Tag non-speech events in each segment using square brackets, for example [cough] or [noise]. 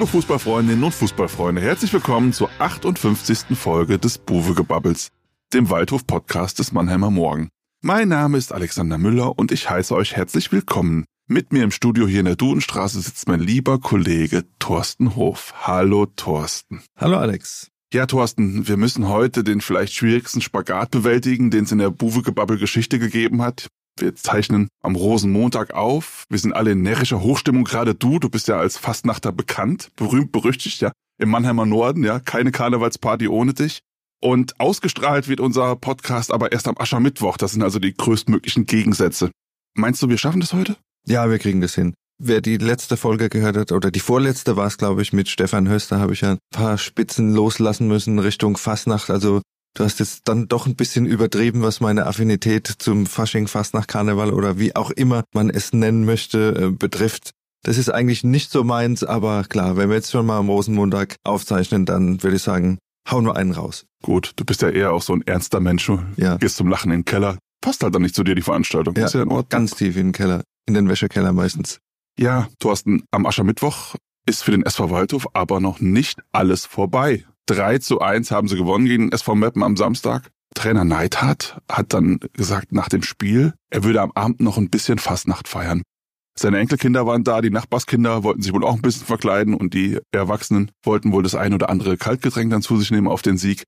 Liebe Fußballfreundinnen und Fußballfreunde, herzlich willkommen zur 58. Folge des Buwegebabbels, dem Waldhof-Podcast des Mannheimer Morgen. Mein Name ist Alexander Müller und ich heiße euch herzlich willkommen. Mit mir im Studio hier in der Dudenstraße sitzt mein lieber Kollege Thorsten Hof. Hallo Thorsten. Hallo Alex. Ja, Thorsten, wir müssen heute den vielleicht schwierigsten Spagat bewältigen, den es in der Buwegebabbel-Geschichte gegeben hat. Wir zeichnen am Rosenmontag auf. Wir sind alle in närrischer Hochstimmung, gerade du. Du bist ja als Fastnachter bekannt, berühmt, berüchtigt, ja. Im Mannheimer Norden, ja. Keine Karnevalsparty ohne dich. Und ausgestrahlt wird unser Podcast aber erst am Aschermittwoch. Das sind also die größtmöglichen Gegensätze. Meinst du, wir schaffen das heute? Ja, wir kriegen das hin. Wer die letzte Folge gehört hat, oder die vorletzte war es, glaube ich, mit Stefan Höster, habe ich ja ein paar Spitzen loslassen müssen Richtung Fastnacht. Also Du hast jetzt dann doch ein bisschen übertrieben, was meine Affinität zum Fasching, Fastnacht, Karneval oder wie auch immer man es nennen möchte, äh, betrifft. Das ist eigentlich nicht so meins, aber klar, wenn wir jetzt schon mal am Rosenmontag aufzeichnen, dann würde ich sagen, hauen wir einen raus. Gut, du bist ja eher auch so ein ernster Mensch. Du Ja. gehst zum Lachen in den Keller. Passt halt dann nicht zu dir, die Veranstaltung. Ja, ist ja in Ordnung. ganz tief in den Keller, in den Wäschekeller meistens. Ja, Thorsten, am Aschermittwoch ist für den SV Waldhof aber noch nicht alles vorbei. 3 zu 1 haben sie gewonnen gegen SV Meppen am Samstag. Trainer Neidhardt hat dann gesagt nach dem Spiel, er würde am Abend noch ein bisschen Fastnacht feiern. Seine Enkelkinder waren da, die Nachbarskinder wollten sich wohl auch ein bisschen verkleiden und die Erwachsenen wollten wohl das ein oder andere Kaltgetränk dann zu sich nehmen auf den Sieg.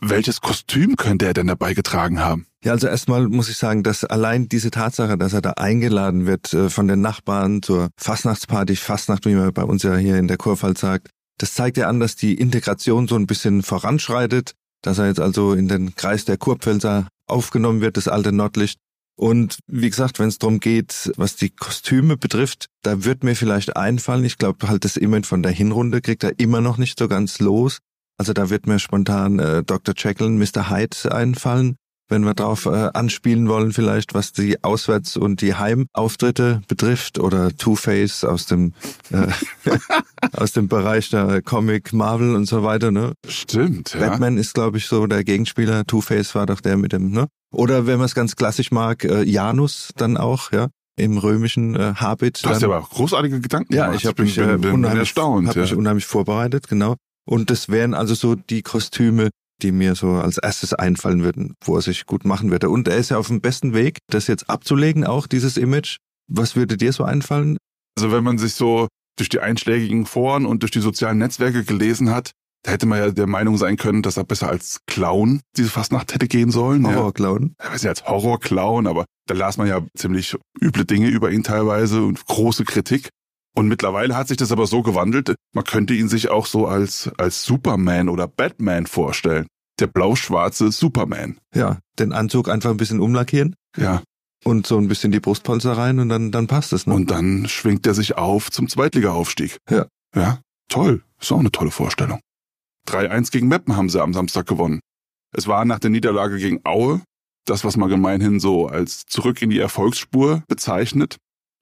Welches Kostüm könnte er denn dabei getragen haben? Ja, also erstmal muss ich sagen, dass allein diese Tatsache, dass er da eingeladen wird äh, von den Nachbarn zur Fastnachtsparty, Fastnacht, wie man bei uns ja hier in der Kurpfalz sagt, das zeigt ja an, dass die Integration so ein bisschen voranschreitet, dass er jetzt also in den Kreis der Kurpfälzer aufgenommen wird, das alte Nordlicht. Und wie gesagt, wenn es darum geht, was die Kostüme betrifft, da wird mir vielleicht einfallen, ich glaube halt das Image von der Hinrunde kriegt er immer noch nicht so ganz los. Also da wird mir spontan äh, Dr. Jekyll und Mr. Hyde einfallen, wenn wir darauf äh, anspielen wollen, vielleicht was die Auswärts- und die Heimauftritte betrifft oder Two-Face aus dem äh, [laughs] aus dem Bereich der Comic, Marvel und so weiter. Ne? Stimmt, ja. Batman ist, glaube ich, so der Gegenspieler. Two-Face war doch der mit dem, ne? Oder wenn man es ganz klassisch mag, äh, Janus dann auch, ja, im römischen äh, Habit. Du hast ja aber auch großartige Gedanken Ja, gemacht. ich habe mich, äh, bin, bin, bin unheimlich, erstaunt. hab ja. mich unheimlich vorbereitet, genau. Und das wären also so die Kostüme, die mir so als erstes einfallen würden, wo er sich gut machen würde. Und er ist ja auf dem besten Weg, das jetzt abzulegen, auch dieses Image. Was würde dir so einfallen? Also wenn man sich so durch die einschlägigen Foren und durch die sozialen Netzwerke gelesen hat, da hätte man ja der Meinung sein können, dass er besser als Clown diese Fastnacht hätte gehen sollen. Ja. Horrorclown. Er weiß ja als Horrorclown, aber da las man ja ziemlich üble Dinge über ihn teilweise und große Kritik. Und mittlerweile hat sich das aber so gewandelt, man könnte ihn sich auch so als, als Superman oder Batman vorstellen. Der blau-schwarze Superman. Ja, den Anzug einfach ein bisschen umlackieren Ja. und so ein bisschen die Brustpolster rein und dann, dann passt es. Ne? Und dann schwingt er sich auf zum Zweitliga-Aufstieg. Ja. Ja, toll. Ist auch eine tolle Vorstellung. 3-1 gegen Meppen haben sie am Samstag gewonnen. Es war nach der Niederlage gegen Aue, das, was man gemeinhin so als zurück in die Erfolgsspur bezeichnet.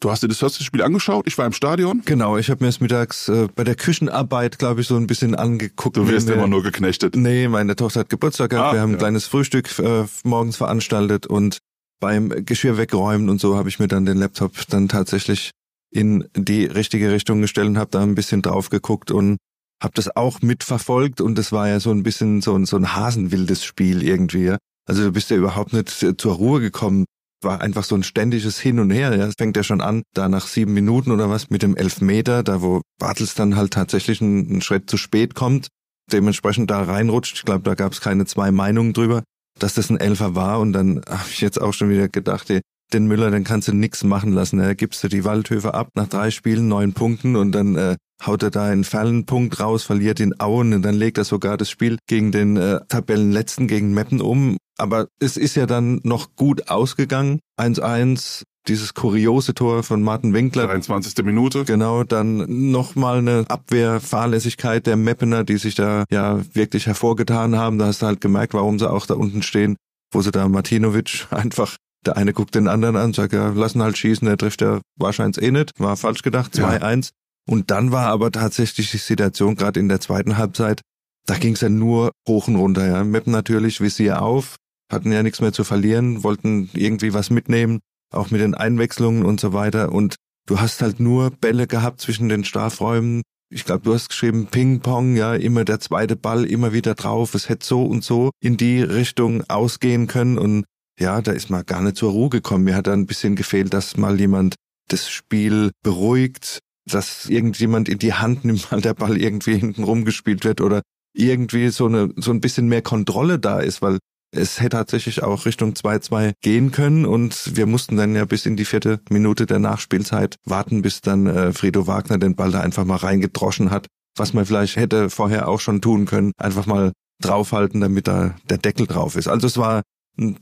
Du hast dir das erste Spiel angeschaut, ich war im Stadion. Genau, ich habe mir es mittags äh, bei der Küchenarbeit, glaube ich, so ein bisschen angeguckt. Du wirst immer nur geknechtet. Nee, meine Tochter hat Geburtstag gehabt. Ah, wir haben ein ja. kleines Frühstück äh, morgens veranstaltet und beim Geschirr wegräumen und so habe ich mir dann den Laptop dann tatsächlich in die richtige Richtung gestellt und habe da ein bisschen drauf geguckt und habe das auch mitverfolgt und das war ja so ein bisschen so ein, so ein hasenwildes Spiel irgendwie. Also du bist ja überhaupt nicht zur Ruhe gekommen. War einfach so ein ständiges Hin und Her. Ja? Es fängt ja schon an, da nach sieben Minuten oder was mit dem Elfmeter, da wo Bartels dann halt tatsächlich einen, einen Schritt zu spät kommt, dementsprechend da reinrutscht. Ich glaube, da gab es keine zwei Meinungen drüber, dass das ein Elfer war. Und dann habe ich jetzt auch schon wieder gedacht, ey, den Müller, den kannst du nix machen lassen. Da gibst du die Waldhöfe ab nach drei Spielen, neun Punkten und dann äh, haut er da einen Fallenpunkt raus, verliert in Auen und dann legt er sogar das Spiel gegen den äh, Tabellenletzten, gegen Meppen um. Aber es ist ja dann noch gut ausgegangen. 1-1, dieses kuriose Tor von Martin Winkler. 23. Minute. Genau, dann nochmal eine Abwehrfahrlässigkeit der Meppener, die sich da ja wirklich hervorgetan haben. Da hast du halt gemerkt, warum sie auch da unten stehen, wo sie da Martinovic [laughs] einfach, der eine guckt den anderen an, sagt ja, lassen halt schießen, der trifft ja wahrscheinlich eh nicht, war falsch gedacht, Ja. 2-1. Und dann war aber tatsächlich die Situation, gerade in der zweiten Halbzeit, da ging es ja nur hoch und runter. Ja. Meppen natürlich Visier auf, hatten ja nichts mehr zu verlieren, wollten irgendwie was mitnehmen, auch mit den Einwechslungen und so weiter. Und du hast halt nur Bälle gehabt zwischen den Strafräumen, ich glaube, du hast geschrieben, Ping-Pong, ja, immer der zweite Ball, immer wieder drauf. Es hätte so und so in die Richtung ausgehen können. Und ja, da ist man gar nicht zur Ruhe gekommen. Mir hat da ein bisschen gefehlt, dass mal jemand das Spiel beruhigt, dass irgendjemand in die Hand nimmt, [laughs] weil der Ball irgendwie hinten rumgespielt wird oder irgendwie so eine so ein bisschen mehr Kontrolle da ist, weil es hätte tatsächlich auch Richtung 2-2 gehen können und wir mussten dann ja bis in die vierte Minute der Nachspielzeit warten, bis dann äh, Fredo Wagner den Ball da einfach mal reingedroschen hat, was man vielleicht hätte vorher auch schon tun können, einfach mal draufhalten, damit da der Deckel drauf ist. Also es war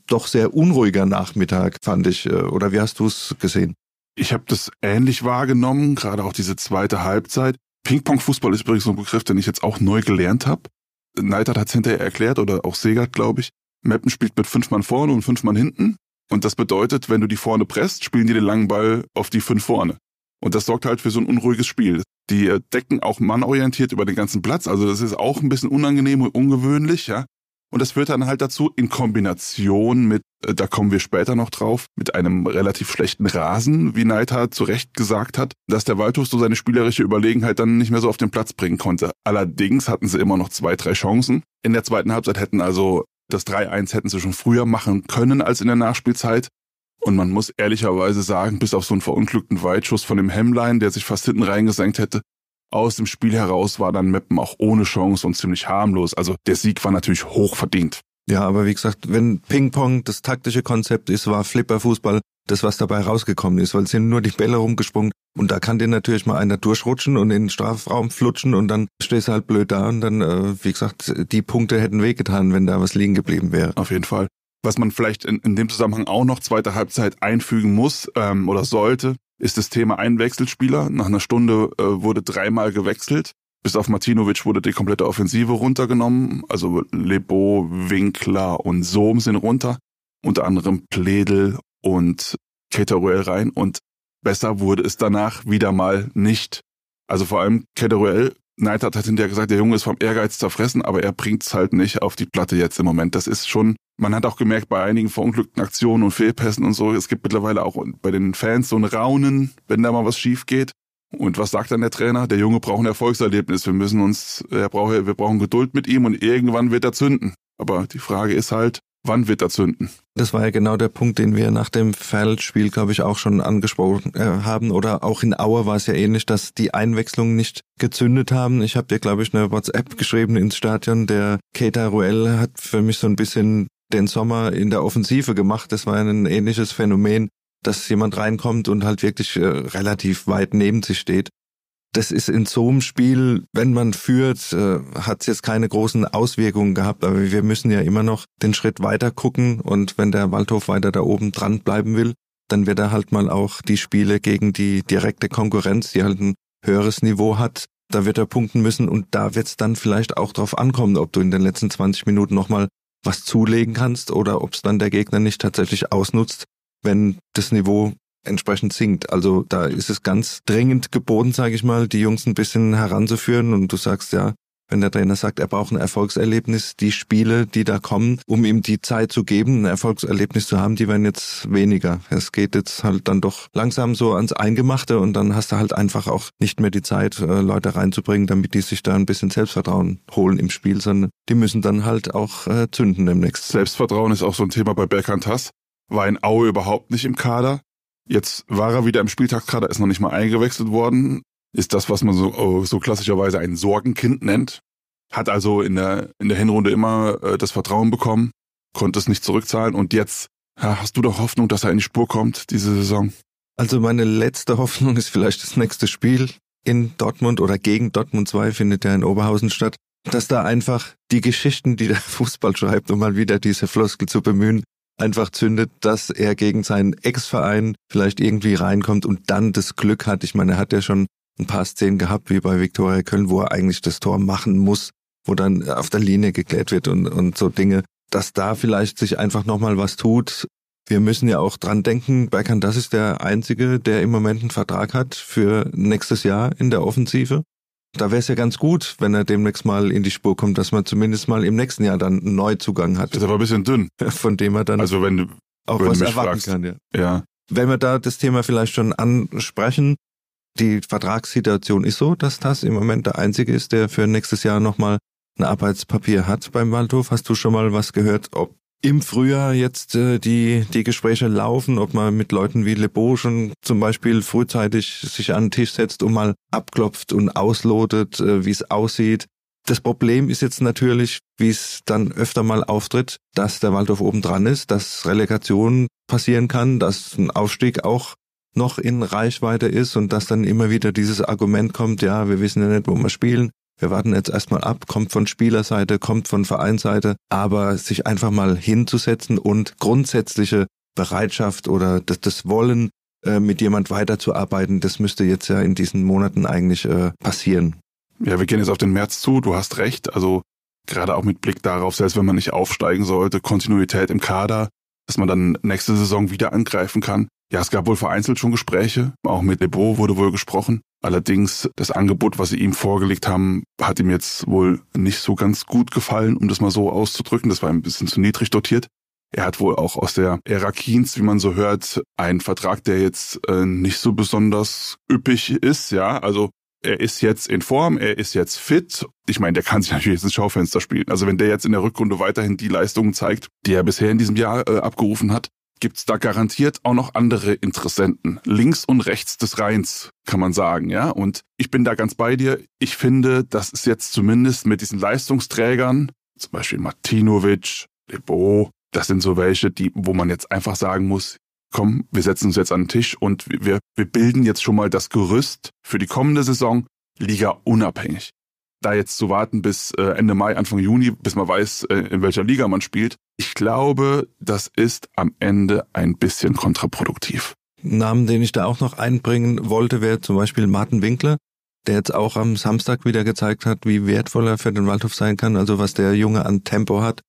doch sehr unruhiger Nachmittag, fand ich. Äh, oder wie hast du es gesehen? Ich habe das ähnlich wahrgenommen, gerade auch diese zweite Halbzeit. Ping-Pong-Fußball ist übrigens so ein Begriff, den ich jetzt auch neu gelernt habe. Neidert hat es hinterher erklärt oder auch Segert, glaube ich. Mappen spielt mit fünf Mann vorne und fünf Mann hinten. Und das bedeutet, wenn du die vorne presst, spielen die den langen Ball auf die fünf vorne. Und das sorgt halt für so ein unruhiges Spiel. Die decken auch mannorientiert über den ganzen Platz. Also das ist auch ein bisschen unangenehm und ungewöhnlich, ja. Und das führt dann halt dazu, in Kombination mit, äh, da kommen wir später noch drauf, mit einem relativ schlechten Rasen, wie Neidhardt zu Recht gesagt hat, dass der Waldhof so seine spielerische Überlegenheit dann nicht mehr so auf den Platz bringen konnte. Allerdings hatten sie immer noch zwei, drei Chancen. In der zweiten Halbzeit hätten also das 3-1 hätten sie schon früher machen können als in der Nachspielzeit. Und man muss ehrlicherweise sagen, bis auf so einen verunglückten Weitschuss von dem Hemmlein, der sich fast hinten reingesenkt hätte, aus dem Spiel heraus war dann Meppen auch ohne Chance und ziemlich harmlos. Also der Sieg war natürlich hoch verdient. Ja, aber wie gesagt, wenn Ping-Pong das taktische Konzept ist, war Flipper-Fußball das, was dabei rausgekommen ist, weil es sind nur die Bälle rumgesprungen und da kann dir natürlich mal einer durchrutschen und in den Strafraum flutschen und dann stehst du halt blöd da und dann, äh, wie gesagt, die Punkte hätten wehgetan, wenn da was liegen geblieben wäre. Auf jeden Fall. Was man vielleicht in, in dem Zusammenhang auch noch zweite Halbzeit einfügen muss ähm, oder sollte, ist das Thema Einwechselspieler. Nach einer Stunde äh, wurde dreimal gewechselt. Bis auf Martinovic wurde die komplette Offensive runtergenommen. Also Lebo, Winkler und Sohm sind runter. Unter anderem Pledel und Cateruel rein. Und besser wurde es danach wieder mal nicht. Also vor allem Cateruel Neidhardt hat hinterher gesagt, der Junge ist vom Ehrgeiz zerfressen, aber er bringt es halt nicht auf die Platte jetzt im Moment. Das ist schon, man hat auch gemerkt bei einigen verunglückten Aktionen und Fehlpässen und so, es gibt mittlerweile auch bei den Fans so ein Raunen, wenn da mal was schief geht. Und was sagt dann der Trainer? Der Junge braucht ein Erfolgserlebnis. Wir müssen uns, er braucht, wir brauchen Geduld mit ihm und irgendwann wird er zünden. Aber die Frage ist halt, Wann wird er zünden? Das war ja genau der Punkt, den wir nach dem Feldspiel, glaube ich, auch schon angesprochen äh, haben. Oder auch in Auer war es ja ähnlich, dass die Einwechslungen nicht gezündet haben. Ich habe dir, glaube ich, eine WhatsApp geschrieben ins Stadion. Der Keita Ruel hat für mich so ein bisschen den Sommer in der Offensive gemacht. Das war ein ähnliches Phänomen, dass jemand reinkommt und halt wirklich äh, relativ weit neben sich steht das ist in so einem Spiel, wenn man führt, äh, hat es jetzt keine großen Auswirkungen gehabt, aber wir müssen ja immer noch den Schritt weiter gucken und wenn der Waldhof weiter da oben dran bleiben will, dann wird er halt mal auch die Spiele gegen die direkte Konkurrenz, die halt ein höheres Niveau hat, da wird er punkten müssen und da wird es dann vielleicht auch drauf ankommen, ob du in den letzten 20 Minuten nochmal was zulegen kannst oder ob es dann der Gegner nicht tatsächlich ausnutzt, wenn das Niveau entsprechend sinkt. Also da ist es ganz dringend geboten, sage ich mal, die Jungs ein bisschen heranzuführen. Und du sagst ja, wenn der Trainer sagt, er braucht ein Erfolgserlebnis, die Spiele, die da kommen, um ihm die Zeit zu geben, ein Erfolgserlebnis zu haben, die werden jetzt weniger. Es geht jetzt halt dann doch langsam so ans Eingemachte und dann hast du halt einfach auch nicht mehr die Zeit, äh, Leute reinzubringen, damit die sich da ein bisschen Selbstvertrauen holen im Spiel, sondern die müssen dann halt auch äh, zünden demnächst. Selbstvertrauen ist auch so ein Thema bei Berghand Hass. War in Aue überhaupt nicht im Kader. Jetzt war er wieder im Spieltagskader, ist noch nicht mal eingewechselt worden. Ist das, was man so, oh, so klassischerweise ein Sorgenkind nennt. Hat also in der, in der Hinrunde immer äh, das Vertrauen bekommen, konnte es nicht zurückzahlen und jetzt ja, hast du doch Hoffnung, dass er in die Spur kommt diese Saison? Also meine letzte Hoffnung ist vielleicht das nächste Spiel in Dortmund oder gegen Dortmund 2 findet ja in Oberhausen statt, dass da einfach die Geschichten, die der [laughs] Fußball schreibt, um mal wieder diese Floskel zu bemühen, einfach zündet, dass er gegen seinen Ex-Verein vielleicht irgendwie reinkommt und dann das Glück hat. Ich meine, er hat ja schon ein paar Szenen gehabt, wie bei Viktoria Köln, wo er eigentlich das Tor machen muss, wo dann auf der Linie geklärt wird und, und so Dinge, dass da vielleicht sich einfach nochmal was tut. Wir müssen ja auch dran denken, Berkan, das ist der Einzige, der im Moment einen Vertrag hat für nächstes Jahr in der Offensive. Da wäre es ja ganz gut, wenn er demnächst mal in die Spur kommt, dass man zumindest mal im nächsten Jahr dann einen Neuzugang hat. Ist aber ein bisschen dünn. [laughs] Von dem er dann also wenn auch wenn was erwarten fragst. kann. Ja. Ja. Wenn wir da das Thema vielleicht schon ansprechen, Die Vertragssituation ist so, dass das im Moment der einzige ist, der für nächstes Jahr nochmal ein Arbeitspapier hat beim Waldhof. Hast du schon mal was gehört, ob im Frühjahr jetzt äh, die, die Gespräche laufen, ob man mit Leuten wie Le Beau schon zum Beispiel frühzeitig sich an den Tisch setzt und mal abklopft und auslotet, äh, wie es aussieht. Das Problem ist jetzt natürlich, wie es dann öfter mal auftritt, dass der Waldhof oben dran ist, dass Relegation passieren kann, dass ein Aufstieg auch noch in Reichweite ist und dass dann immer wieder dieses Argument kommt, ja, wir wissen ja nicht, wo wir spielen, wir warten jetzt erstmal ab, kommt von Spielerseite, kommt von Vereinsseite, aber sich einfach mal hinzusetzen und grundsätzliche Bereitschaft oder das, das Wollen, äh, mit jemand weiterzuarbeiten, das müsste jetzt ja in diesen Monaten eigentlich äh, passieren. Ja, wir gehen jetzt auf den März zu, du hast recht, also gerade auch mit Blick darauf, selbst wenn man nicht aufsteigen sollte, Kontinuität im Kader, dass man dann nächste Saison wieder angreifen kann. Ja, es gab wohl vereinzelt schon Gespräche, auch mit Lebo wurde wohl gesprochen. Allerdings das Angebot, was sie ihm vorgelegt haben, hat ihm jetzt wohl nicht so ganz gut gefallen, um das mal so auszudrücken. Das war ein bisschen zu niedrig dotiert. Er hat wohl auch aus der Ära Kiens, wie man so hört, einen Vertrag, der jetzt äh, nicht so besonders üppig ist. Ja, also er ist jetzt in Form, er ist jetzt fit. Ich meine, der kann sich natürlich jetzt ins Schaufenster spielen. Also wenn der jetzt in der Rückrunde weiterhin die Leistungen zeigt, die er bisher in diesem Jahr äh, abgerufen hat, gibt's da garantiert auch noch andere Interessenten. Links und rechts des Rheins, kann man sagen, ja. Und ich bin da ganz bei dir. Ich finde, das ist jetzt zumindest mit diesen Leistungsträgern, zum Beispiel Martinovic, Lebo, das sind so welche, die, wo man jetzt einfach sagen muss, komm, wir setzen uns jetzt an den Tisch und wir, wir bilden jetzt schon mal das Gerüst für die kommende Saison, Liga unabhängig da jetzt zu warten bis äh, Ende Mai, Anfang Juni, bis man weiß, äh, in welcher Liga man spielt, ich glaube, das ist am Ende ein bisschen kontraproduktiv. Namen, den ich da auch noch einbringen wollte, wäre zum Beispiel Martin Winkler, der jetzt auch am Samstag wieder gezeigt hat, wie wertvoll er für den Waldhof sein kann, also was der Junge an Tempo hat,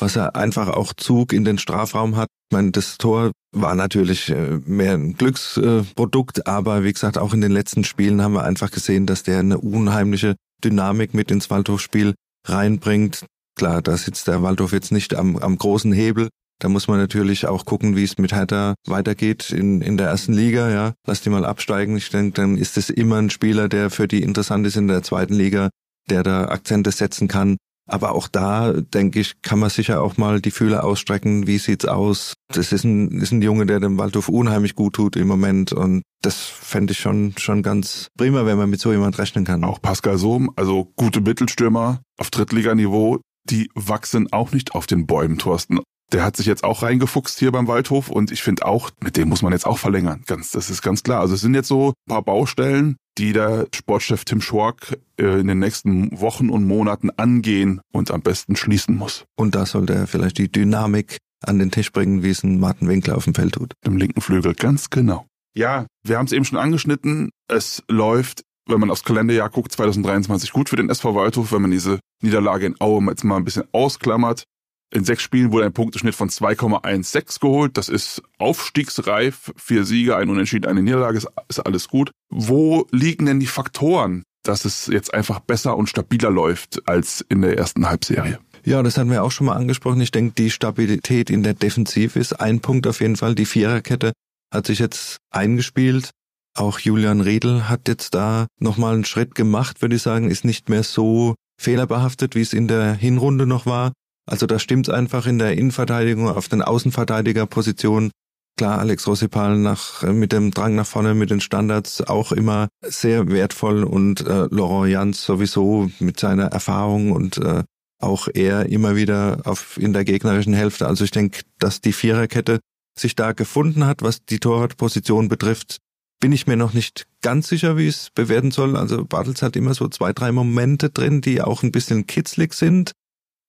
was er einfach auch Zug in den Strafraum hat. Ich meine, das Tor war natürlich äh, mehr ein Glücksprodukt, aber wie gesagt, auch in den letzten Spielen haben wir einfach gesehen, dass der eine unheimliche Dynamik mit ins Waldhofspiel reinbringt. Klar, da sitzt der Waldhof jetzt nicht am, am großen Hebel. Da muss man natürlich auch gucken, wie es mit Hertha weitergeht in, in der ersten Liga. Ja, lass die mal absteigen. Ich denke, dann ist es immer ein Spieler, der für die interessant ist in der zweiten Liga, der da Akzente setzen kann. Aber auch da, denke ich, kann man sicher auch mal die Fühler ausstrecken. Wie sieht's aus? Das ist ein, ist ein Junge, der dem Waldhof unheimlich gut tut im Moment. Und das fände ich schon, schon ganz prima, wenn man mit so jemand rechnen kann. Auch Pascal Sohm, also gute Mittelstürmer auf Drittliganiveau, die wachsen auch nicht auf den Bäumen, Thorsten. Der hat sich jetzt auch reingefuchst hier beim Waldhof und ich finde auch, mit dem muss man jetzt auch verlängern. Ganz, das ist ganz klar. Also es sind jetzt so ein paar Baustellen, die der Sportchef Tim Schork äh, in den nächsten Wochen und Monaten angehen und am besten schließen muss. Und da sollte er vielleicht die Dynamik an den Tisch bringen, wie es ein Martin Winkler auf dem Feld tut. Im linken Flügel, ganz genau. Ja, wir haben es eben schon angeschnitten. Es läuft, wenn man aufs Kalenderjahr guckt, 2023 gut für den SV Waldhof, wenn man diese Niederlage in Aue jetzt mal ein bisschen ausklammert. In sechs Spielen wurde ein Punkteschnitt von 2,16 geholt. Das ist aufstiegsreif. Vier Siege, ein Unentschieden, eine Niederlage, ist, ist alles gut. Wo liegen denn die Faktoren, dass es jetzt einfach besser und stabiler läuft als in der ersten Halbserie? Ja, das hatten wir auch schon mal angesprochen. Ich denke, die Stabilität in der Defensive ist ein Punkt auf jeden Fall. Die Viererkette hat sich jetzt eingespielt. Auch Julian Riedel hat jetzt da nochmal einen Schritt gemacht, würde ich sagen, ist nicht mehr so fehlerbehaftet, wie es in der Hinrunde noch war. Also da stimmt's einfach in der Innenverteidigung auf den Außenverteidigerpositionen. Klar, Alex Rossipal nach, äh, mit dem Drang nach vorne, mit den Standards auch immer sehr wertvoll und äh, Laurent Jans sowieso mit seiner Erfahrung und äh, auch er immer wieder auf, in der gegnerischen Hälfte. Also ich denke, dass die Viererkette sich da gefunden hat, was die Torwartposition betrifft, bin ich mir noch nicht ganz sicher, wie es bewerten soll. Also Bartels hat immer so zwei, drei Momente drin, die auch ein bisschen kitzlig sind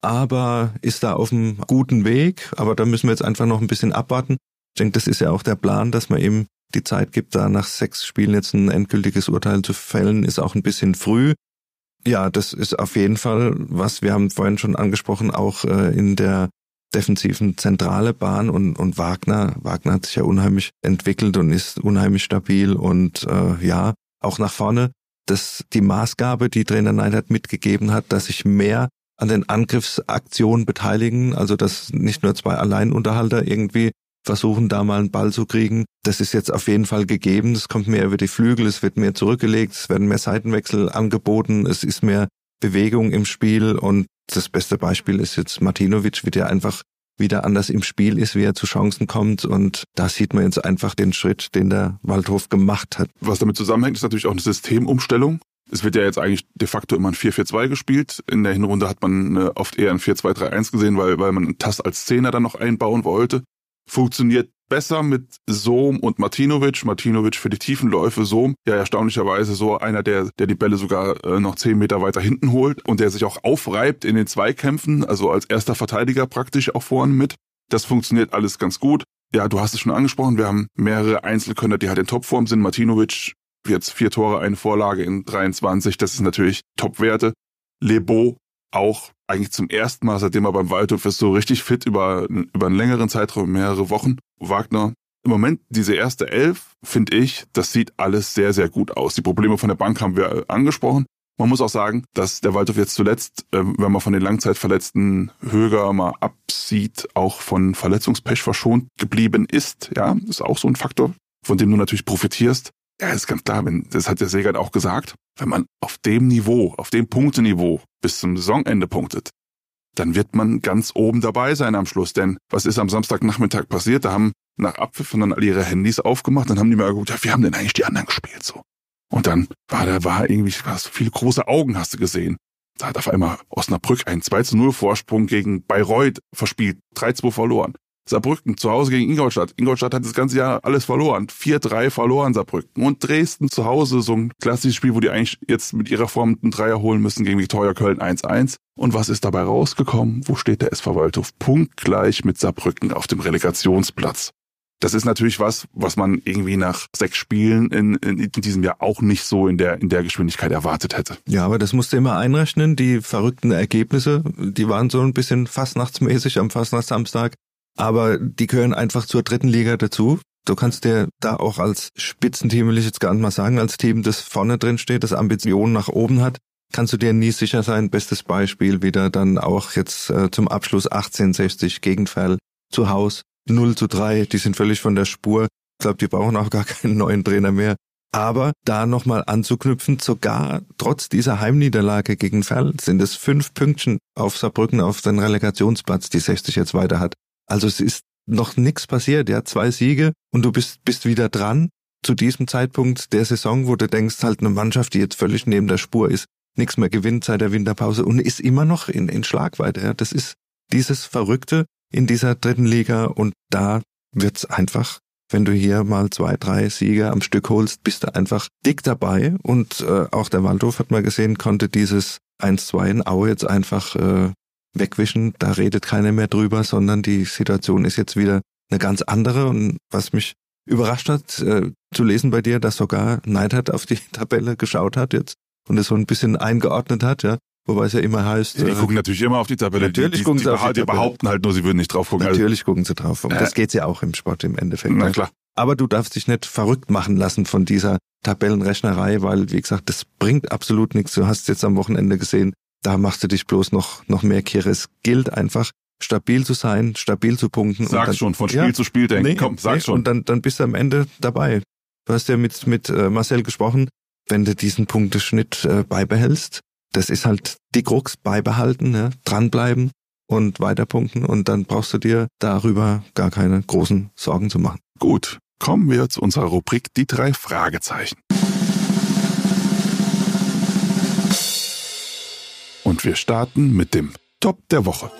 aber ist da auf einem guten Weg. Aber da müssen wir jetzt einfach noch ein bisschen abwarten. Ich denke, das ist ja auch der Plan, dass man eben die Zeit gibt, da nach sechs Spielen jetzt ein endgültiges Urteil zu fällen, ist auch ein bisschen früh. Ja, das ist auf jeden Fall was, wir haben vorhin schon angesprochen, auch äh, in der defensiven zentrale Bahn und, und Wagner. Wagner hat sich ja unheimlich entwickelt und ist unheimlich stabil und äh, ja, auch nach vorne. Das die Maßgabe, die Trainer Neidert mitgegeben hat, dass sich mehr an den Angriffsaktionen beteiligen, also dass nicht nur zwei Alleinunterhalter irgendwie versuchen da mal einen Ball zu kriegen. Das ist jetzt auf jeden Fall gegeben. Es kommt mehr über die Flügel, es wird mehr zurückgelegt, es werden mehr Seitenwechsel angeboten, es ist mehr Bewegung im Spiel und das beste Beispiel ist jetzt Martinovic, wie der einfach wieder anders im Spiel ist, wie er zu Chancen kommt. Und da sieht man jetzt einfach den Schritt, den der Waldhof gemacht hat. Was damit zusammenhängt, ist natürlich auch eine Systemumstellung. Es wird ja jetzt eigentlich de facto immer ein 4-4-2 gespielt. In der Hinrunde hat man äh, oft eher ein 4-2-3-1 gesehen, weil, weil man Tass als Zehner dann noch einbauen wollte. Funktioniert besser mit Sohm und Martinovic. Martinovic für die tiefen Läufe, Sohm ja erstaunlicherweise so einer, der, der die Bälle sogar äh, noch zehn Meter weiter hinten holt und der sich auch aufreibt in den Zweikämpfen, also als erster Verteidiger praktisch auch vorne mit. Das funktioniert alles ganz gut. Ja, du hast es schon angesprochen, wir haben mehrere Einzelkönner, die halt in Topform sind. Martinovic jetzt vier Tore, eine Vorlage in 23, das ist natürlich Topwerte. Lebo auch eigentlich zum ersten Mal, seitdem er beim Waldhof ist, so richtig fit über, über einen längeren Zeitraum, mehrere Wochen. Wagner, im Moment diese erste Elf, finde ich, das sieht alles sehr, sehr gut aus. Die Probleme von der Bank haben wir angesprochen. Man muss auch sagen, dass der Waldhof jetzt zuletzt, ähm, wenn man von den Langzeitverletzten Höger mal absieht, auch von Verletzungspech verschont geblieben ist. Ja, ist auch so ein Faktor, von dem du natürlich profitierst. Ja, ist ganz klar, wenn, das hat der Segert auch gesagt, wenn man auf dem Niveau, auf dem Punkteniveau bis zum Saisonende punktet, dann wird man ganz oben dabei sein am Schluss. Denn was ist am Samstagnachmittag passiert? Da haben nach Abpfiff dann alle ihre Handys aufgemacht, dann haben die mal geguckt, ja, wie haben denn eigentlich die anderen gespielt so? Und dann war da war irgendwie was, viele große Augen hast du gesehen. Da hat auf einmal Osnabrück einen 2 zu 0 Vorsprung gegen Bayreuth verspielt, 3-2 verloren. Saarbrücken zu Hause gegen Ingolstadt. Ingolstadt hat das ganze Jahr alles verloren. 4-3 verloren Saarbrücken. Und Dresden zu Hause, so ein klassisches Spiel, wo die eigentlich jetzt mit ihrer Form einen Dreier holen müssen gegen Viktoria Köln 1-1. Und was ist dabei rausgekommen? Wo steht der SV Waldhof? Punktgleich mit Saarbrücken auf dem Relegationsplatz. Das ist natürlich was, was man irgendwie nach sechs Spielen in, in, in, diesem Jahr auch nicht so in der, in der Geschwindigkeit erwartet hätte. Ja, aber das musst du immer einrechnen. Die verrückten Ergebnisse, die waren so ein bisschen fastnachtsmäßig am Fastnachtssamstag aber die gehören einfach zur dritten Liga dazu. Du kannst dir da auch als Spitzenteam, will ich jetzt gar nicht mal sagen, als Team, das vorne drin steht, das Ambitionen nach oben hat, kannst du dir nie sicher sein. Bestes Beispiel wieder dann auch jetzt äh, zum Abschluss 1860 Gegenfall zu Haus 0 zu 3. Die sind völlig von der Spur. Ich glaube, die brauchen auch gar [laughs] keinen neuen Trainer mehr. Aber da nochmal anzuknüpfen, sogar trotz dieser Heimniederlage gegen Ferl sind es fünf Pünktchen auf Saarbrücken auf den Relegationsplatz, die 60 jetzt weiter hat. Also es ist noch nichts passiert, ja, zwei Siege und du bist, bist wieder dran zu diesem Zeitpunkt der Saison, wo du denkst, halt eine Mannschaft, die jetzt völlig neben der Spur ist, nichts mehr gewinnt seit der Winterpause und ist immer noch in, in Schlagweite. Ja. Das ist dieses Verrückte in dieser dritten Liga und da wird's einfach, wenn du hier mal zwei, drei Siege am Stück holst, bist du einfach dick dabei und äh, auch der Waldhof hat mal gesehen, konnte dieses 1-2 in Aue jetzt einfach äh, wegwischen, da redet keiner mehr drüber, sondern die Situation ist jetzt wieder eine ganz andere. Und was mich überrascht hat, äh, zu lesen bei dir, dass sogar Neidhardt auf die [laughs] Tabelle geschaut hat jetzt und es so ein bisschen eingeordnet hat, ja. Wobei es ja immer heißt. Ja, die äh, gucken natürlich immer auf die Tabelle. Natürlich die, gucken die, sie auf die, die behaupten halt nur, sie würden nicht drauf gucken. Natürlich gucken sie drauf. Und äh, das geht's ja auch im Sport im Endeffekt. Na ne? klar. Aber du darfst dich nicht verrückt machen lassen von dieser Tabellenrechnerei, weil, wie gesagt, das bringt absolut nichts. Du hast jetzt am Wochenende gesehen, da machst du dich bloß noch, noch mehr Kirre. Es gilt einfach, stabil zu sein, stabil zu punkten. Sag dann, schon, von Spiel ja, zu Spiel denken. Nee, Komm, sag nee, schon. Und dann, dann bist du am Ende dabei. Du hast ja mit, mit äh, Marcel gesprochen, wenn du diesen Punkteschnitt äh, beibehältst, das ist halt die Krux, beibehalten, ja, dranbleiben und weiterpunkten und dann brauchst du dir darüber gar keine großen Sorgen zu machen. Gut, kommen wir zu unserer Rubrik Die drei Fragezeichen. Und wir starten mit dem Top der Woche.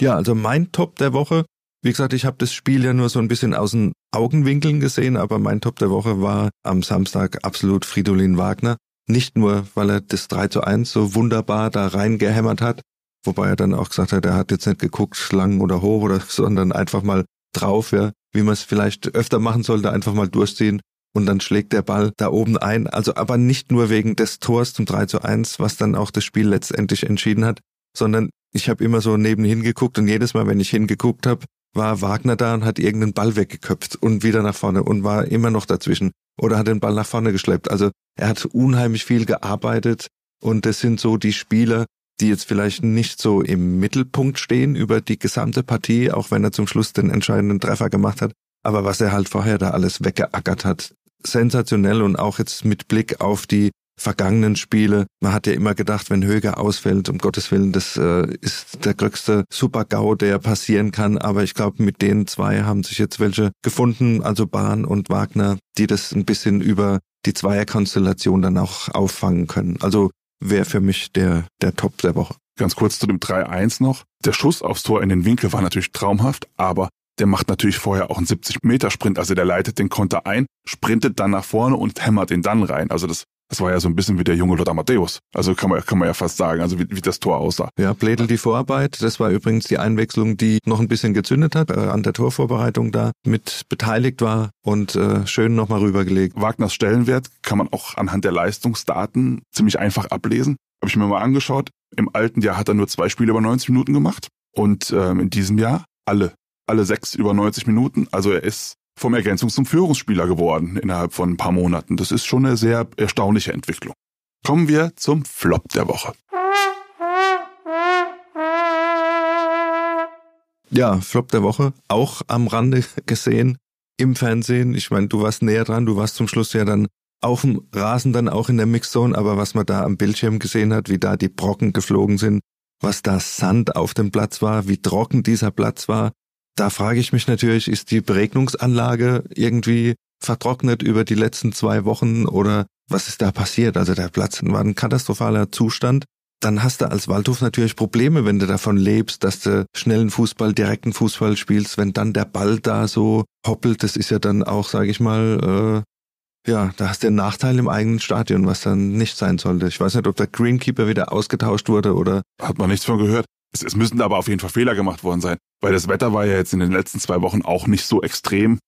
Ja, also mein Top der Woche, wie gesagt, ich habe das Spiel ja nur so ein bisschen aus den Augenwinkeln gesehen, aber mein Top der Woche war am Samstag absolut Fridolin Wagner. Nicht nur, weil er das 3 zu 1 so wunderbar da reingehämmert hat, wobei er dann auch gesagt hat, er hat jetzt nicht geguckt, lang oder hoch oder, [laughs] sondern einfach mal drauf, ja, wie man es vielleicht öfter machen sollte, einfach mal durchziehen und dann schlägt der Ball da oben ein. Also aber nicht nur wegen des Tors zum 3 zu 1, was dann auch das Spiel letztendlich entschieden hat, sondern ich habe immer so nebenhin geguckt und jedes Mal, wenn ich hingeguckt habe, war Wagner da und hat irgendeinen Ball weggeköpft und wieder nach vorne und war immer noch dazwischen oder hat den Ball nach vorne geschleppt. Also er hat unheimlich viel gearbeitet und das sind so die Spieler, die jetzt vielleicht nicht so im Mittelpunkt stehen über die gesamte Partie, auch wenn er zum Schluss den entscheidenden Treffer gemacht hat. Aber was er halt vorher da alles weggeackert hat, sensationell und auch jetzt mit Blick auf die vergangenen Spiele. Man hat ja immer gedacht, wenn Höger ausfällt, um Gottes Willen, das äh, ist der größte Super-GAU, der passieren kann. Aber ich glaube, mit den zwei haben sich jetzt welche gefunden, also Bahn und Wagner, die das ein bisschen über die Zweierkonstellation dann auch auffangen können. Also wäre für mich der, der Top der Woche. Ganz kurz zu dem 3-1 noch. Der Schuss aufs Tor in den Winkel war natürlich traumhaft, aber der macht natürlich vorher auch einen 70-Meter-Sprint. Also der leitet den Konter ein, sprintet dann nach vorne und hämmert ihn dann rein. Also das, das war ja so ein bisschen wie der junge Lothar Matthäus. Also kann man, kann man ja fast sagen, also wie, wie das Tor aussah. Ja, Bledel die Vorarbeit. Das war übrigens die Einwechslung, die noch ein bisschen gezündet hat, äh, an der Torvorbereitung da mit beteiligt war und äh, schön nochmal rübergelegt. Wagners Stellenwert kann man auch anhand der Leistungsdaten ziemlich einfach ablesen. Habe ich mir mal angeschaut. Im alten Jahr hat er nur zwei Spiele über 90 Minuten gemacht und ähm, in diesem Jahr alle alle sechs über 90 Minuten. Also er ist vom Ergänzungs- zum Führungsspieler geworden innerhalb von ein paar Monaten. Das ist schon eine sehr erstaunliche Entwicklung. Kommen wir zum Flop der Woche. Ja, Flop der Woche, auch am Rande [laughs] gesehen im Fernsehen. Ich meine, du warst näher dran, du warst zum Schluss ja dann auf dem Rasen, dann auch in der Mixzone, aber was man da am Bildschirm gesehen hat, wie da die Brocken geflogen sind, was da Sand auf dem Platz war, wie trocken dieser Platz war, da frage ich mich natürlich, ist die Beregnungsanlage irgendwie vertrocknet über die letzten zwei Wochen oder was ist da passiert? Also der Platz war ein katastrophaler Zustand. Dann hast du als Waldhof natürlich Probleme, wenn du davon lebst, dass du schnellen Fußball, direkten Fußball spielst, wenn dann der Ball da so hoppelt, das ist ja dann auch, sage ich mal, äh, ja, da hast du einen Nachteil im eigenen Stadion, was dann nicht sein sollte. Ich weiß nicht, ob der Greenkeeper wieder ausgetauscht wurde oder. Hat man nichts von gehört. Es, es müssen aber auf jeden Fall Fehler gemacht worden sein, weil das Wetter war ja jetzt in den letzten zwei Wochen auch nicht so extrem.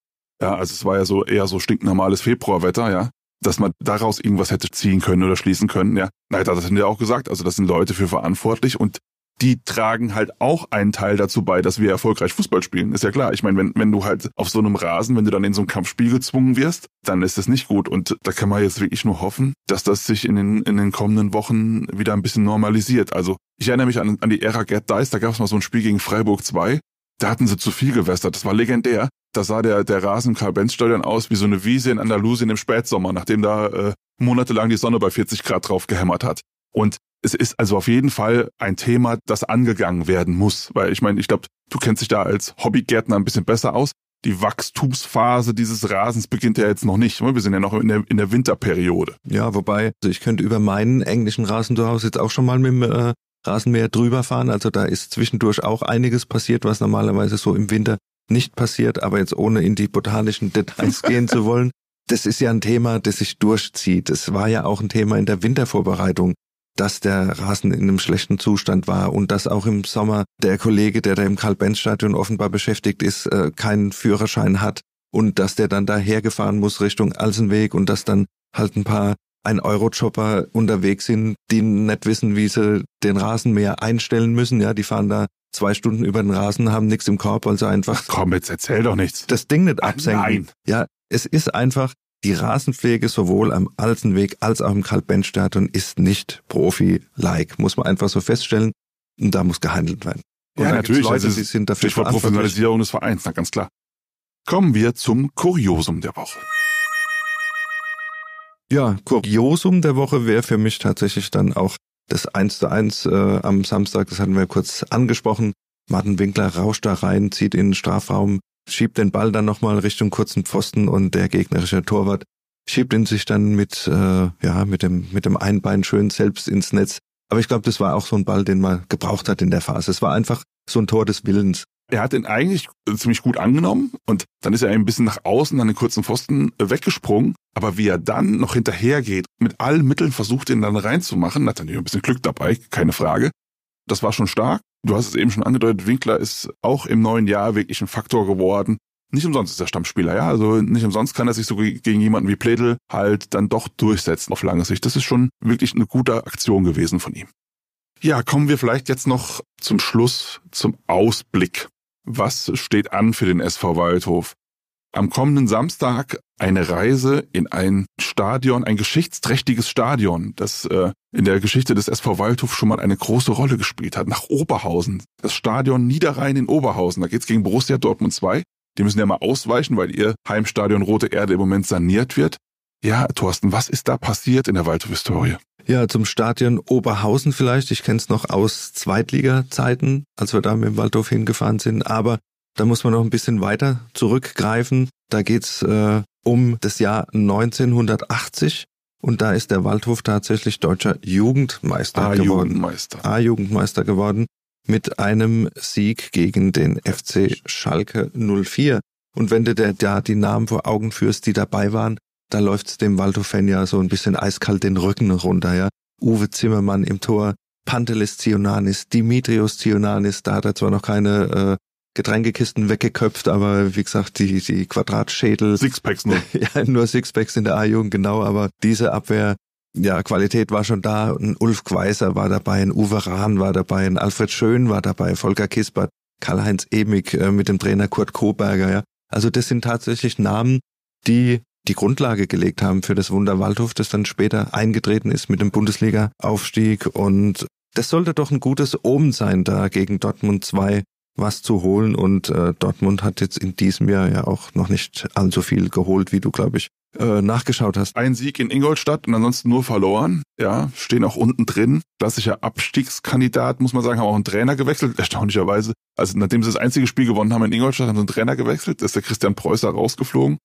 Ja, also es war ja so eher so stinknormales Februarwetter, ja, dass man daraus irgendwas hätte ziehen können oder schließen können, ja. Nein, das haben wir auch gesagt, also das sind Leute für verantwortlich und die tragen halt auch einen Teil dazu bei, dass wir erfolgreich Fußball spielen. Ist ja klar. Ich meine, wenn, wenn du halt auf so einem Rasen, wenn du dann in so ein Kampfspiel gezwungen wirst, dann ist das nicht gut. Und da kann man jetzt wirklich nur hoffen, dass das sich in den, in den kommenden Wochen wieder ein bisschen normalisiert. Also ich erinnere mich an, an die Ära Gerd Dice, da gab es mal so ein Spiel gegen Freiburg 2. Da hatten sie zu viel gewässert. Das war legendär. Da sah der, der Rasen Karl-Benz-Stadion aus wie so eine Wiese in Andalusien im Spätsommer, nachdem da äh, monatelang die Sonne bei 40 Grad drauf gehämmert hat. Und es ist also auf jeden Fall ein Thema, das angegangen werden muss. Weil ich meine, ich glaube, du kennst dich da als Hobbygärtner ein bisschen besser aus. Die Wachstumsphase dieses Rasens beginnt ja jetzt noch nicht. Wir sind ja noch in der, in der Winterperiode. Ja, wobei, also ich könnte über meinen englischen Rasen zu Hause jetzt auch schon mal mit dem äh, Rasenmäher drüber fahren. Also da ist zwischendurch auch einiges passiert, was normalerweise so im Winter nicht passiert. Aber jetzt ohne in die botanischen Details [laughs] gehen zu wollen. Das ist ja ein Thema, das sich durchzieht. Es war ja auch ein Thema in der Wintervorbereitung dass der Rasen in einem schlechten Zustand war und dass auch im Sommer der Kollege, der da im Karl-Benz-Stadion offenbar beschäftigt ist, äh, keinen Führerschein hat und dass der dann dahergefahren muss Richtung Alsenweg und dass dann halt ein paar ein Euro-Chopper unterwegs sind, die nicht wissen, wie sie den Rasenmäher einstellen müssen. Ja, die fahren da zwei Stunden über den Rasen, haben nichts im Korb, also einfach. Komm, jetzt erzähl doch nichts. Das Ding nicht absenken. Nein. Ja, es ist einfach, die Rasenpflege sowohl am Alsenweg als auch im Karl-Benz-Stadion ist nicht Profi-like, muss man einfach so feststellen. Und da muss gehandelt werden. Und ja, natürlich. Leute, also die sind dafür Stichwort Professionalisierung des Vereins, na ganz klar. Kommen wir zum Kuriosum der Woche. Ja, Kuriosum der Woche wäre für mich tatsächlich dann auch das 1 zu 1 äh, am Samstag, das hatten wir kurz angesprochen. Martin Winkler rauscht da rein, zieht in den Strafraum, schiebt den Ball dann nochmal Richtung kurzen Pfosten und der gegnerische Torwart schiebt ihn sich dann mit, äh, ja, mit dem, mit dem einen Bein schön selbst ins Netz. Aber ich glaube, das war auch so ein Ball, den man gebraucht hat in der Phase. Es war einfach so ein Tor des Willens. Er hat ihn eigentlich ziemlich gut angenommen und dann ist er ein bisschen nach außen an den kurzen Pfosten weggesprungen. Aber wie er dann noch hinterhergeht, mit allen Mitteln versucht, ihn dann reinzumachen, hat er ein bisschen Glück dabei, keine Frage. Das war schon stark. Du hast es eben schon angedeutet, Winkler ist auch im neuen Jahr wirklich ein Faktor geworden. Nicht umsonst ist er Stammspieler, ja. Also nicht umsonst kann er sich so gegen jemanden wie Pledel halt dann doch durchsetzen auf lange Sicht. Das ist schon wirklich eine gute Aktion gewesen von ihm. Ja, kommen wir vielleicht jetzt noch zum Schluss zum Ausblick. Was steht an für den SV Waldhof? Am kommenden Samstag eine Reise in ein Stadion, ein geschichtsträchtiges Stadion, das äh, in der Geschichte des SV Waldhof schon mal eine große Rolle gespielt hat, nach Oberhausen. Das Stadion Niederrhein in Oberhausen. Da geht's gegen Borussia Dortmund 2. Die müssen ja mal ausweichen, weil ihr Heimstadion Rote Erde im Moment saniert wird. Ja, Thorsten, was ist da passiert in der Waldhof-Historie? Ja, zum Stadion Oberhausen vielleicht. Ich kenne es noch aus Zweitliga-Zeiten, als wir da mit dem Waldhof hingefahren sind. Aber da muss man noch ein bisschen weiter zurückgreifen. Da geht's äh, um das Jahr 1980 und da ist der Waldhof tatsächlich deutscher Jugendmeister Ah, geworden. Jugendmeister. A-Jugendmeister geworden mit einem Sieg gegen den FC Schalke 04. Und wenn du dir da die Namen vor Augen führst, die dabei waren, da läuft's dem Waldhof-Fan ja so ein bisschen eiskalt den Rücken runter, ja. Uwe Zimmermann im Tor, Pantelis Zionanis, Dimitrios Zionanis, da hat er zwar noch keine äh, Getränkekisten weggeköpft, aber wie gesagt, die, die Quadratschädel, Sixpacks nur. [laughs] ja, nur Sixpacks in der A-Jugend, genau, aber diese Abwehr, ja, Qualität war schon da. Ein Ulf Gweiser war dabei, ein Uwe Rahn war dabei, ein Alfred Schön war dabei, Volker Kispert, Karl-Heinz Emig äh, mit dem Trainer Kurt Koberger, ja. Also das sind tatsächlich Namen, die die Grundlage gelegt haben für das Wunder Waldhof, das dann später eingetreten ist mit dem Bundesliga-Aufstieg. Und das sollte doch ein gutes Omen sein, da gegen Dortmund 2 was zu holen. Und äh, Dortmund hat jetzt in diesem Jahr ja auch noch nicht allzu viel geholt, wie du, glaube ich, äh, nachgeschaut hast. Ein Sieg in Ingolstadt und ansonsten nur verloren. Ja, stehen auch unten drin. Klassischer Abstiegskandidat, muss man sagen, haben auch einen Trainer gewechselt, erstaunlicherweise. Also nachdem sie das einzige Spiel gewonnen haben in Ingolstadt, haben sie einen Trainer gewechselt. Da ist der Christian Preußer rausgeflogen.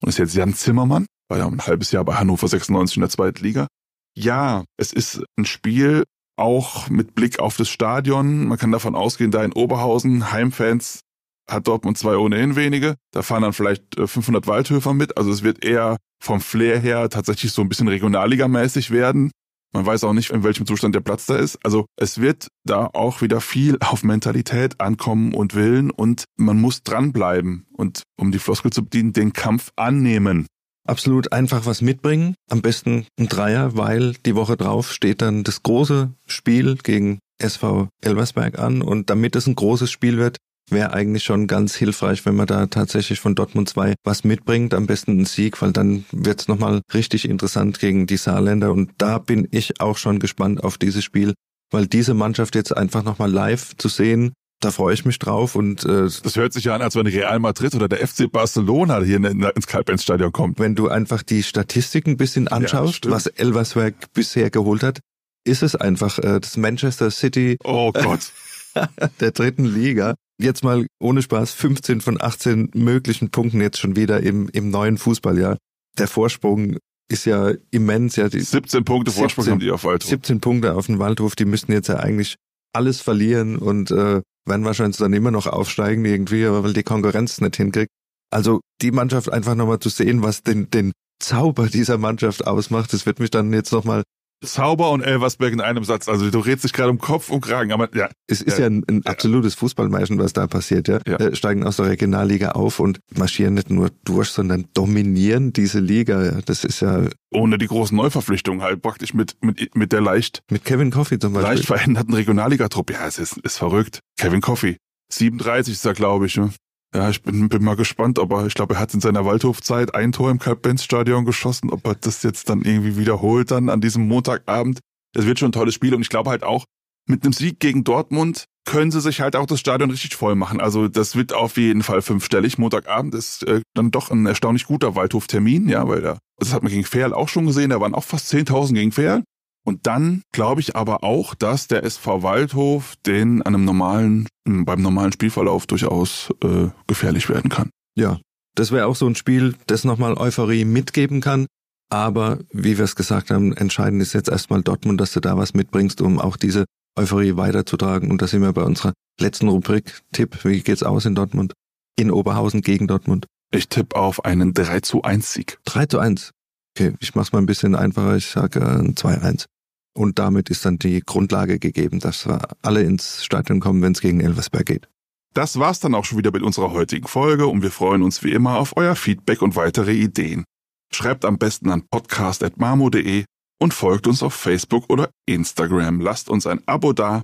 Und ist jetzt Jan Zimmermann, war ja ein halbes Jahr bei Hannover 96 in der zweiten Liga. Ja, es ist ein Spiel, auch mit Blick auf das Stadion. Man kann davon ausgehen, da in Oberhausen, Heimfans hat Dortmund zwei ohnehin wenige. Da fahren dann vielleicht äh, 500 Waldhöfer mit. Also es wird eher vom Flair her tatsächlich so ein bisschen Regionalligamäßig werden. Man weiß auch nicht, in welchem Zustand der Platz da ist. Also es wird da auch wieder viel auf Mentalität ankommen und Willen und man muss dranbleiben und um die Floskel zu bedienen, den Kampf annehmen. Absolut einfach was mitbringen. Am besten ein Dreier, weil die Woche drauf steht dann das große Spiel gegen SV Elversberg an. Und damit es ein großes Spiel wird, wäre eigentlich schon ganz hilfreich, wenn man da tatsächlich von Dortmund 2 was mitbringt. Am besten einen Sieg, weil dann wird's nochmal richtig interessant gegen die Saarländer. Und da bin ich auch schon gespannt auf dieses Spiel, weil diese Mannschaft jetzt einfach nochmal live zu sehen, da freue ich mich drauf und äh, Das hört sich ja an, als wenn Real Madrid oder der FC Barcelona hier in, in, ins Kalbens-Stadion kommt. wenn du einfach die Statistiken ein bisschen anschaust, stimmt. was Elversberg bisher geholt hat, ist es einfach äh, das Manchester City Oh Gott. [laughs] der dritten Liga. Jetzt mal ohne Spaß 15 von 18 möglichen Punkten jetzt schon wieder im, im neuen Fußballjahr. Der Vorsprung ist ja immens, ja, die 17 Punkte Vorsprung 17. haben die auf Waldhof. 17 Punkte auf dem Waldhof, die müssten jetzt ja eigentlich alles verlieren und äh, werden wahrscheinlich dann immer noch aufsteigen irgendwie, weil die Konkurrenz nicht hinkriegt. Also die Mannschaft einfach nochmal zu sehen, was den, den Zauber dieser Mannschaft ausmacht, das wird mich dann jetzt nochmal, Zauber und Elversberg in einem Satz. Also du redest dich gerade um Kopf und Kragen, aber ja, es ist Ja. ja, ein, ein absolutes Fußballmärchen, was da passiert, ja. Ja. Äh, Steigen aus der Regionalliga auf und marschieren nicht nur durch, sondern dominieren diese Liga. Ja. Das ist ja ohne die großen Neuverpflichtungen halt praktisch mit, mit, mit der leicht, mit Kevin Coffey zum Beispiel. leicht veränderten Regionalligatruppe. Ja, es ist, ist verrückt. Kevin Coffey. 37 ist er, glaube ich. Ne? Ja, ich bin, bin mal gespannt, ob er, ich glaube, er hat in seiner Waldhofzeit ein Tor im Kalb-Benz-Stadion geschossen, ob er das jetzt dann irgendwie wiederholt dann an diesem Montagabend. Das wird schon ein tolles Spiel und ich glaube halt auch, mit einem Sieg gegen Dortmund können sie sich halt auch das Stadion richtig voll machen. Also das wird auf jeden Fall fünfstellig. Montagabend ist äh, dann doch ein erstaunlich guter Waldhof-Termin, ja, weil da, das hat man gegen Ferl auch schon gesehen, da waren auch fast 10.000 gegen Ferl. Und dann glaube ich aber auch, dass der SV Waldhof den an einem normalen, beim normalen Spielverlauf durchaus äh, gefährlich werden kann. Ja, das wäre auch so ein Spiel, das nochmal Euphorie mitgeben kann. Aber wie wir es gesagt haben, entscheidend ist jetzt erstmal Dortmund, dass du da was mitbringst, um auch diese Euphorie weiterzutragen. Und da sind wir bei unserer letzten Rubrik. Tipp, wie geht's aus in Dortmund? In Oberhausen gegen Dortmund. Ich tippe auf einen 3 zu 1 Sieg. 3 zu 1. Okay, ich mach's mal ein bisschen einfacher. Ich sage äh, ein 2-1. Und damit ist dann die Grundlage gegeben, dass wir alle ins Stadion kommen, wenn es gegen Elversberg geht. Das war's dann auch schon wieder mit unserer heutigen Folge und wir freuen uns wie immer auf euer Feedback und weitere Ideen. Schreibt am besten an podcast.marmo.de und folgt uns auf Facebook oder Instagram. Lasst uns ein Abo da,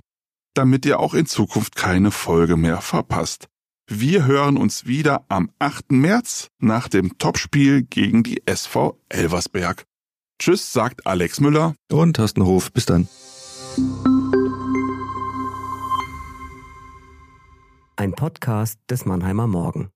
damit ihr auch in Zukunft keine Folge mehr verpasst. Wir hören uns wieder am 8. März nach dem Topspiel gegen die SV Elversberg. Tschüss, sagt Alex Müller. Und Thorsten Hof. Bis dann. Ein Podcast des Mannheimer Morgen.